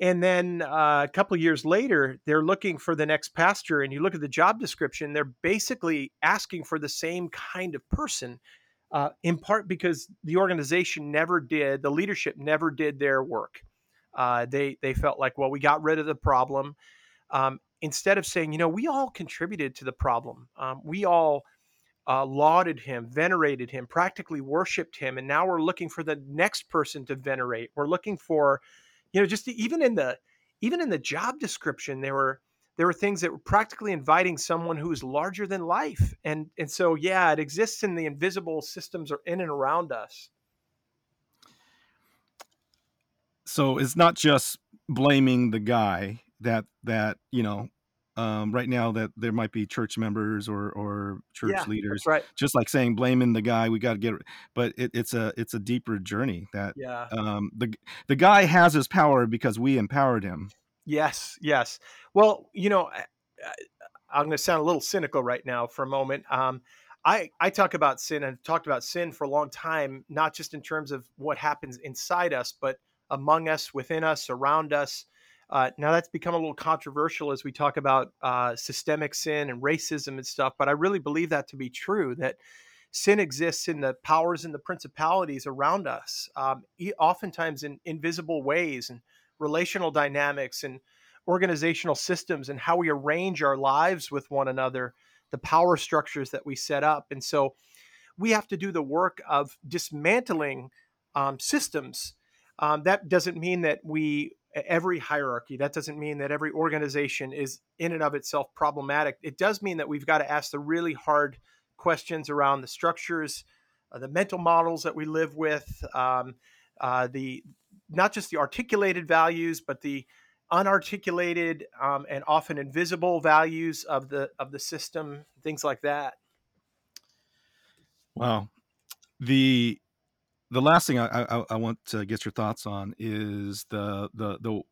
and then uh, a couple years later, they're looking for the next pastor, and you look at the job description, they're basically asking for the same kind of person, uh, in part because the organization never did, the leadership never did their work. Uh, they they felt like, well, we got rid of the problem. Um, instead of saying, you know, we all contributed to the problem. Um, we all uh, lauded him, venerated him, practically worshipped him, and now we're looking for the next person to venerate. We're looking for you know just even in the even in the job description there were there were things that were practically inviting someone who is larger than life. And and so yeah, it exists in the invisible systems are in and around us. So it's not just blaming the guy that that, you know, um, right now that there might be church members or or church Yeah, leaders right. just like saying blaming the guy we got to get but it, it's a it's a deeper journey that Yeah. um the the guy has his power because we empowered him Yes, yes. Well, you know, I, I'm going to sound a little cynical right now for a moment. Um, I I talk about sin and talked about sin for a long time, not just in terms of what happens inside us, but among us, within us, around us. Uh, now that's become a little controversial as we talk about uh, systemic sin and racism and stuff. But I really believe that to be true. That sin exists in the powers and the principalities around us, um, oftentimes in invisible ways and relational dynamics and organizational systems and how we arrange our lives with one another, the power structures that we set up. And so we have to do the work of dismantling um, systems. Um, that doesn't mean that we, every hierarchy, that doesn't mean that every organization is in and of itself problematic. It does mean that we've got to ask the really hard questions around the structures, uh, the mental models that we live with, um, uh, the not just the articulated values, but the unarticulated um, and often invisible values of the of the system, things like that. wow the the last thing I, I I want to get your thoughts on is the the the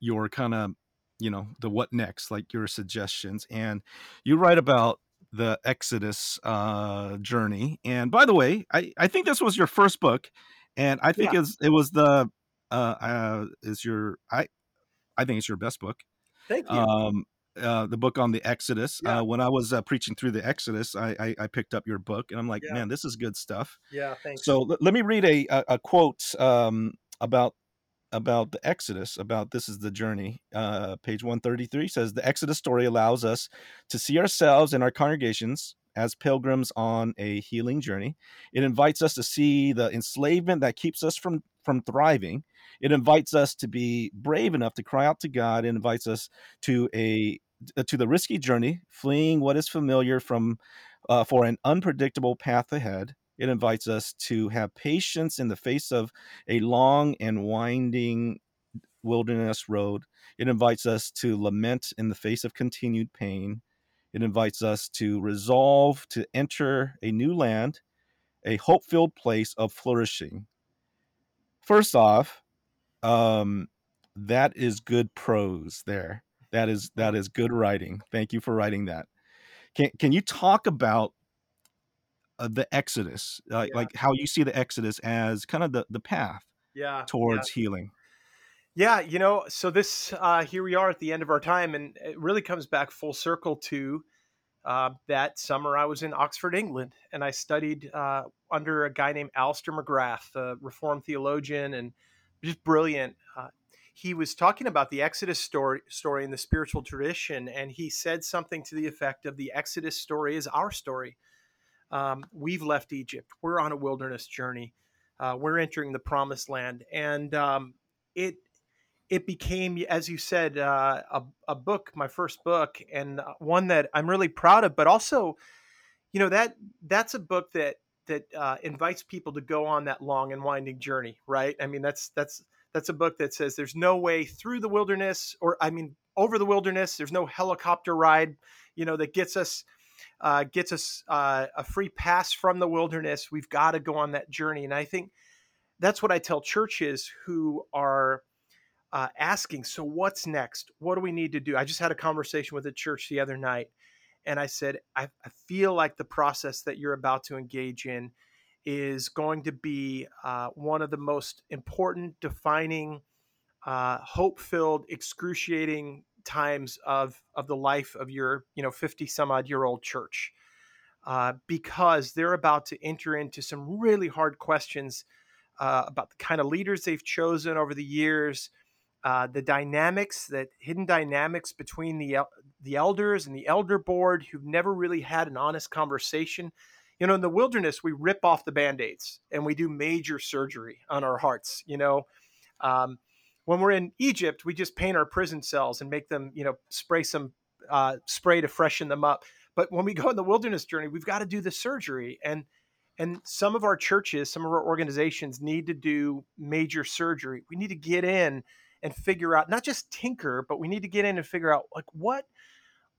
your kind of you know the what next like your suggestions and you write about the exodus uh journey and by the way i i think this was your first book and i think Yeah, it's, it was the uh uh is your i i think it's your best book thank you. um uh, the book on the Exodus. Yeah, Uh, when I was uh, preaching through the Exodus, I, I I picked up your book, and I'm like, yeah, man, this is good stuff. yeah. Thanks. So l- let me read a a, a quote um, about about the Exodus, about this is the journey. Uh, page 133 says the Exodus story allows us to see ourselves and our congregations as pilgrims on a healing journey. It invites us to see the enslavement that keeps us from from thriving. It invites us to be brave enough to cry out to God. It invites us to a to the risky journey, fleeing what is familiar from uh, for an unpredictable path ahead. It invites us to have patience in the face of a long and winding wilderness road. It invites us to lament in the face of continued pain. It invites us to resolve to enter a new land, a hope filled place of flourishing. First off, um, that is good prose there. That is that is good writing. Thank you for writing that. Can can you talk about uh, the Exodus, like Yeah, like how you see the Exodus as kind of the the path yeah, yeah. towards healing? Yeah, you know, so this uh, here we are at the end of our time, and it really comes back full circle to uh, that summer I was in Oxford, England, and I studied uh, under a guy named Alister McGrath, a Reformed theologian, and just brilliant. He was talking about the Exodus story, story in the spiritual tradition, and he said something to the effect of the Exodus story is our story. Um, we've left Egypt. We're on a wilderness journey. Uh, we're entering the promised land, and um, it it became, as you said, uh, a, a book, my first book, and uh, one that I'm really proud of. But also, you know that that's a book that that uh, invites people to go on that long and winding journey, right? I mean, that's that's that's a book that says there's no way through the wilderness, or I mean, over the wilderness. There's no helicopter ride, you know, that gets us uh, gets us uh, a free pass from the wilderness. We've got to go on that journey, and I think that's what I tell churches who are uh, asking, so what's next? What do we need to do? I just had a conversation with a church the other night, and I said, I, I feel like the process that you're about to engage in is going to be uh, one of the most important, defining, uh, hope-filled, excruciating times of of the life of your you know 50 some odd year old church uh, because they're about to enter into some really hard questions uh, about the kind of leaders they've chosen over the years, uh, the dynamics, that hidden dynamics between the the elders and the elder board who've never really had an honest conversation. You know, in the wilderness, we rip off the band aids and we do major surgery on our hearts. You know, um, when we're in Egypt, we just paint our prison cells and make them, you know, spray some uh, spray to freshen them up. But when we go on the wilderness journey, we've got to do the surgery. And and some of our churches, some of our organizations need to do major surgery. We need to get in and figure out not just tinker, but we need to get in and figure out like what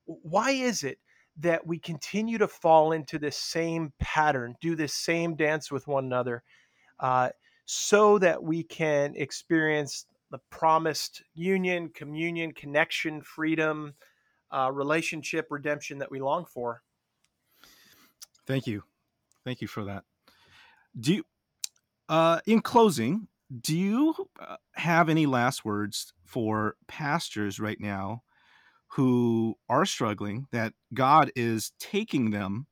why is it that we continue to fall into this same pattern, do this same dance with one another, uh, so that we can experience the promised union, communion, connection, freedom, uh, relationship, redemption that we long for. Thank you. Thank you for that. Do you, uh, in closing, do you uh, have any last words for pastors right now who are struggling that God is taking them,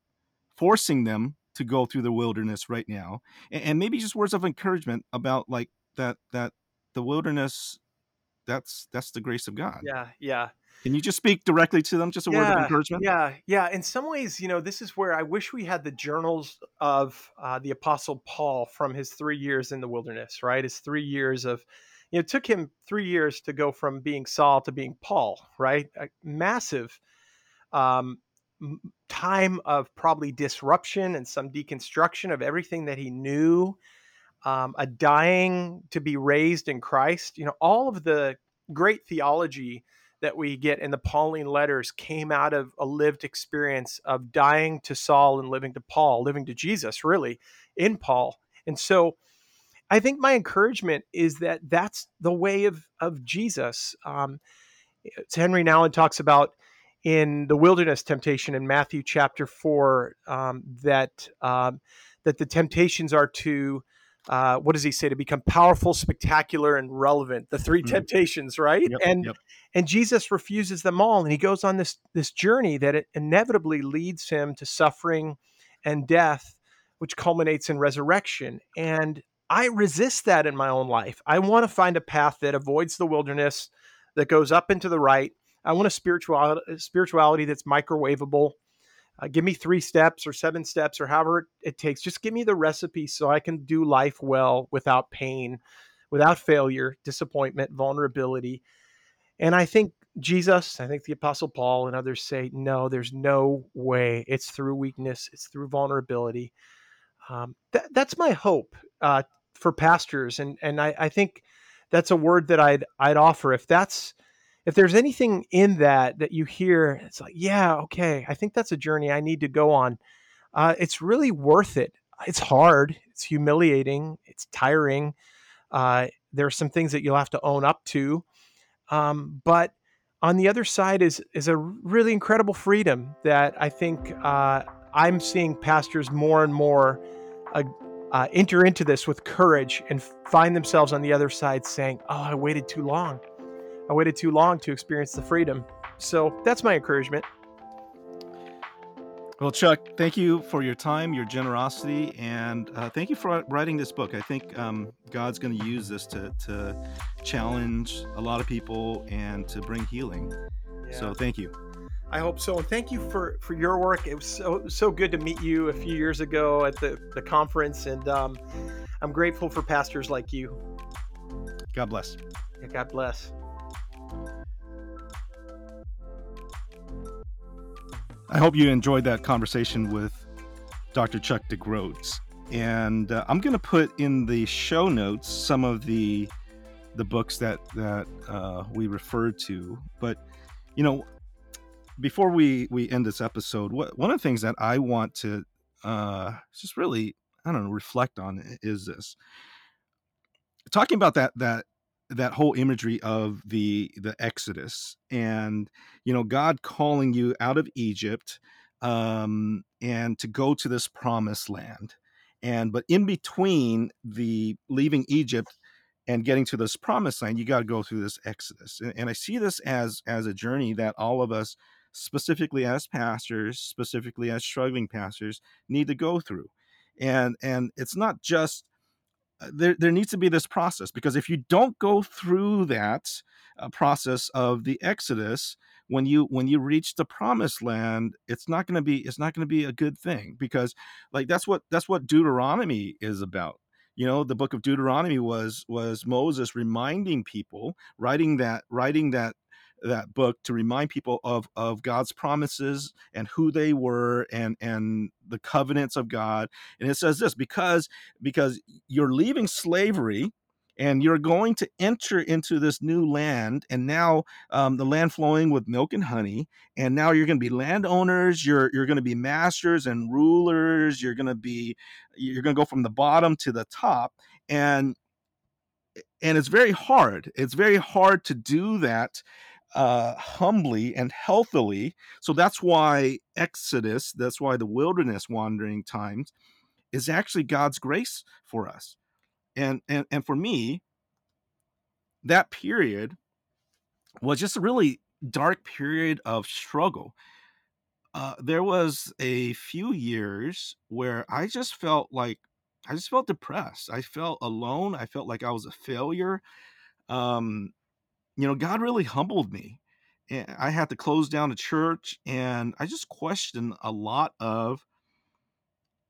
forcing them to go through the wilderness right now, and, and maybe just words of encouragement about like that that the wilderness that's that's the grace of God. Yeah, yeah. Can you just speak directly to them, just a yeah, word of encouragement? Yeah, yeah. In some ways, you know, this is where I wish we had the journals of uh, the Apostle Paul from his three years in the wilderness. Right, his three years of, you know, it took him three years to go from being Saul to being Paul. Right, a massive um, time of probably disruption and some deconstruction of everything that he knew. Um, a dying to be raised in Christ. You know, all of the great theology that we get in the Pauline letters came out of a lived experience of dying to Saul and living to Paul, living to Jesus, really, in Paul. And so I think my encouragement is that that's the way of, of Jesus. Um, Henri Nouwen talks about in the wilderness temptation in Matthew chapter 4 um, that, um, that the temptations are to uh, what does he say to become powerful spectacular and relevant the 3 mm-hmm. temptations right yep, and yep. and jesus refuses them all and he goes on this this journey that it inevitably leads him to suffering and death which culminates in resurrection and i resist that in my own life i want to find a path that avoids the wilderness that goes up into the right i want a spirituality spirituality that's microwavable uh, give me three steps or seven steps or however it takes. Just give me the recipe so I can do life well without pain, without failure, disappointment, vulnerability. And I think Jesus, I think the Apostle Paul and others say, no, there's no way. It's through weakness, it's through vulnerability. Um, th- that's my hope uh, for pastors, and and I, I think that's a word that I'd I'd offer. If that's if there's anything in that that you hear, it's like, yeah, okay, I think that's a journey I need to go on. Uh, it's really worth it. It's hard. It's humiliating. It's tiring. Uh, there are some things that you'll have to own up to, um, but on the other side is is a really incredible freedom that I think uh, I'm seeing pastors more and more uh, uh, enter into this with courage and find themselves on the other side saying, "Oh, I waited too long." I waited too long to experience the freedom. So that's my encouragement. Well, Chuck, thank you for your time, your generosity, and uh, thank you for writing this book. I think um, God's going to use this to, to challenge a lot of people and to bring healing. Yeah. So, thank you. I hope so, and thank you for for your work. It was so so good to meet you a few years ago at the the conference, and um, I'm grateful for pastors like you. God bless. Yeah, God bless. I hope you enjoyed that conversation with Dr. Chuck DeGroats. And uh, I'm going to put in the show notes some of the the books that that uh, we referred to. But you know, before we we end this episode, what, one of the things that I want to uh, just really I don't know reflect on is this. Talking about that that that whole imagery of the the exodus and you know god calling you out of egypt um and to go to this promised land. And but in between the leaving egypt and getting to this promised land you got to go through this exodus. And, and i see this as as a journey that all of us specifically as pastors specifically as struggling pastors need to go through. And and it's not just uh, there, there needs to be this process because if you don't go through that uh, process of the exodus when you when you reach the promised land it's not going to be it's not going to be a good thing because like that's what that's what deuteronomy is about. You know the book of deuteronomy was was moses reminding people writing that writing that that book to remind people of of God's promises and who they were and and the covenants of God. And it says this because because you're leaving slavery and you're going to enter into this new land and now um, the land flowing with milk and honey and now you're going to be landowners you're you're going to be masters and rulers you're going to be you're going to go from the bottom to the top and and it's very hard it's very hard to do that uh, humbly and healthily. So that's why exodus that's why the wilderness wandering times is actually god's grace for us. And and and for me that period was just a really dark period of struggle. Uh, there was a few years where i just felt like i just felt depressed. I felt alone. I felt like i was a failure. Um you know god really humbled me eh, i had to close down the church and i just questioned a lot of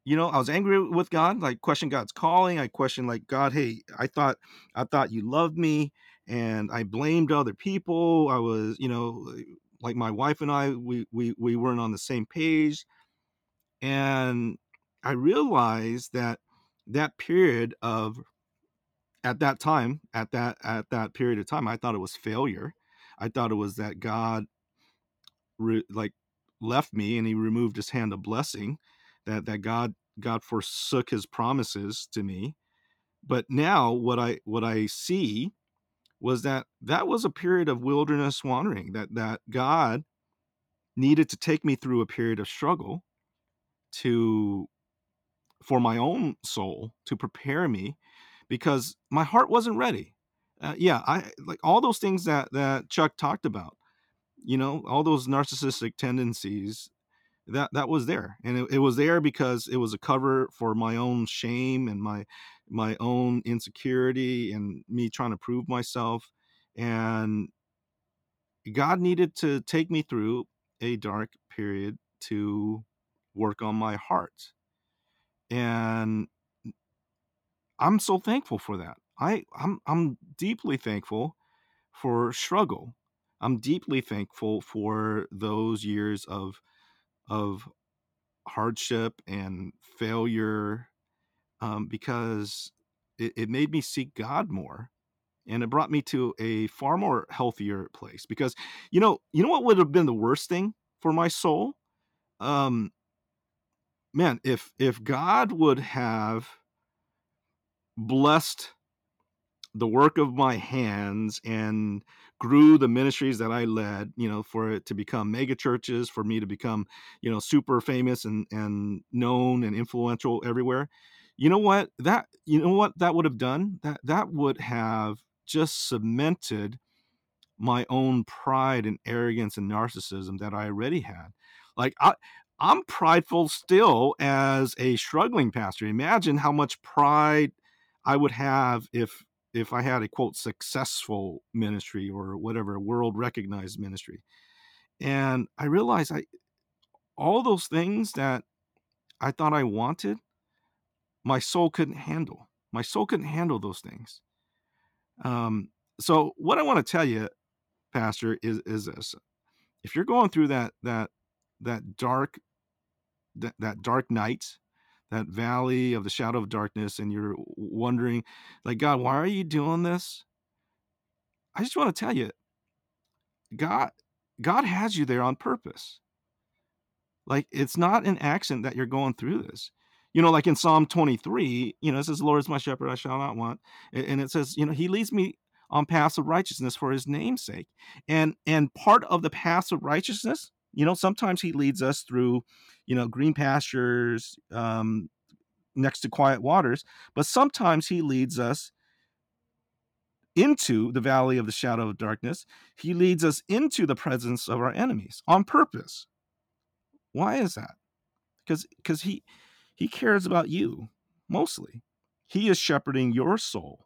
you know, I was angry with God, like question God's calling. I questioned like God, hey, I thought I thought you loved me and I blamed other people. I was, you know, like my wife and I we we we weren't on the same page. And I realized that that period of at that time, at that at that period of time, I thought it was failure. I thought it was that God re, like left me and he removed his hand of blessing that that God God forsook his promises to me. But now what I what I see was that that was a period of wilderness wandering that that God needed to take me through a period of struggle to for my own soul to prepare me because my heart wasn't ready. Uh, yeah, I like all those things that that Chuck talked about. You know, all those narcissistic tendencies that that was there and it, it, was there because it was a cover for my own shame and my my own insecurity and me trying to prove myself and god needed to take me through a dark period to work on my heart and i'm so thankful for that. I i'm i'm deeply thankful for struggle. I'm deeply thankful for those years of of hardship and failure um, because it, it made me seek God more and it brought me to a far more healthier place because you know you know what would have been the worst thing for my soul? Um man if if god would have blessed the work of my hands and grew the ministries that I led, you know, for it to become mega churches, for me to become, you know, super famous and and known and influential everywhere. You know what? That you know what that would have done? That that would have just cemented my own pride and arrogance and narcissism that I already had. Like I I'm prideful still as a struggling pastor. Imagine how much pride I would have if if I had a quote successful ministry or whatever world recognized ministry. And I realized I all those things that I thought I wanted, my soul couldn't handle. My soul couldn't handle those things. Um, so what I want to tell you, Pastor, is is this: if you're going through that that that dark that, that dark night that valley of the shadow of darkness and you're wondering like god why are you doing this? I just want to tell you god god has you there on purpose. Like it's not an accident that you're going through this. You know like in psalm 23 you know it says lord is my shepherd i shall not want and it says you know he leads me on paths of righteousness for his name's sake and and part of the paths of righteousness you know sometimes he leads us through you know green pastures um, next to quiet waters but sometimes he leads us into the valley of the shadow of darkness. He leads us into the presence of our enemies on purpose. Why is that? Because because he he cares about you mostly. He is shepherding your soul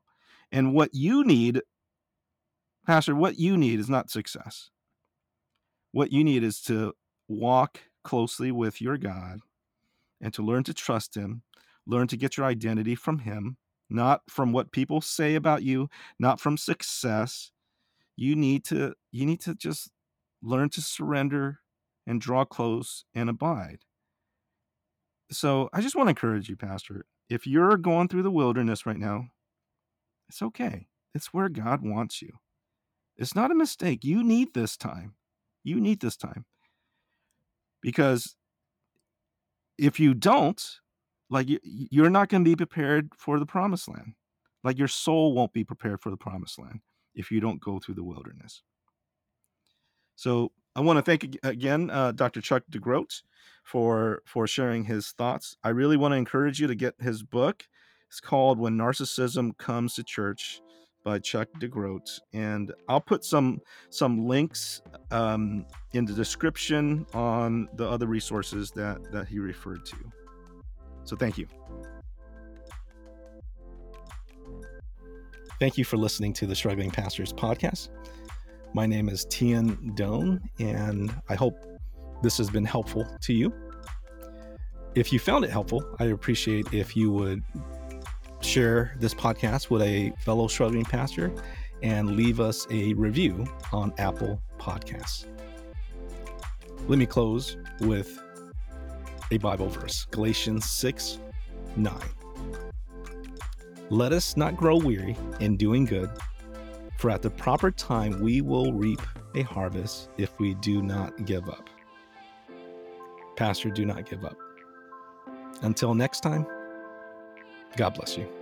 and what you need pastor what you need is not success what you need is to walk closely with your God and to learn to trust Him, learn to get your identity from Him, not from what people say about you, not from success. you need to you need to just learn to surrender and draw close and abide. So I just want to encourage you, Pastor. If you're going through the wilderness right now, it's okay. It's where God wants you. It's not a mistake. You need this time. You need this time. Because if you don't, like you're not going to be prepared for the promised land. Like your soul won't be prepared for the promised land if you don't go through the wilderness. So I want to thank again uh, Dr. Chuck DeGroat for for sharing his thoughts. I really want to encourage you to get his book. It's called When Narcissism Comes to Church by Chuck DeGroat, and I'll put some some links um, in the description on the other resources that that he referred to. So thank you. Thank you for listening to the Struggling Pastors podcast. My name is Tian Doan, and I hope this has been helpful to you. If you found it helpful, I appreciate if you would share this podcast with a fellow struggling pastor and leave us a review on Apple Podcasts. Let me close with a Bible verse Galatians 6 9. Let us not grow weary in doing good, for at the proper time we will reap a harvest if we do not give up. Pastor, do not give up. Until next time, God bless you.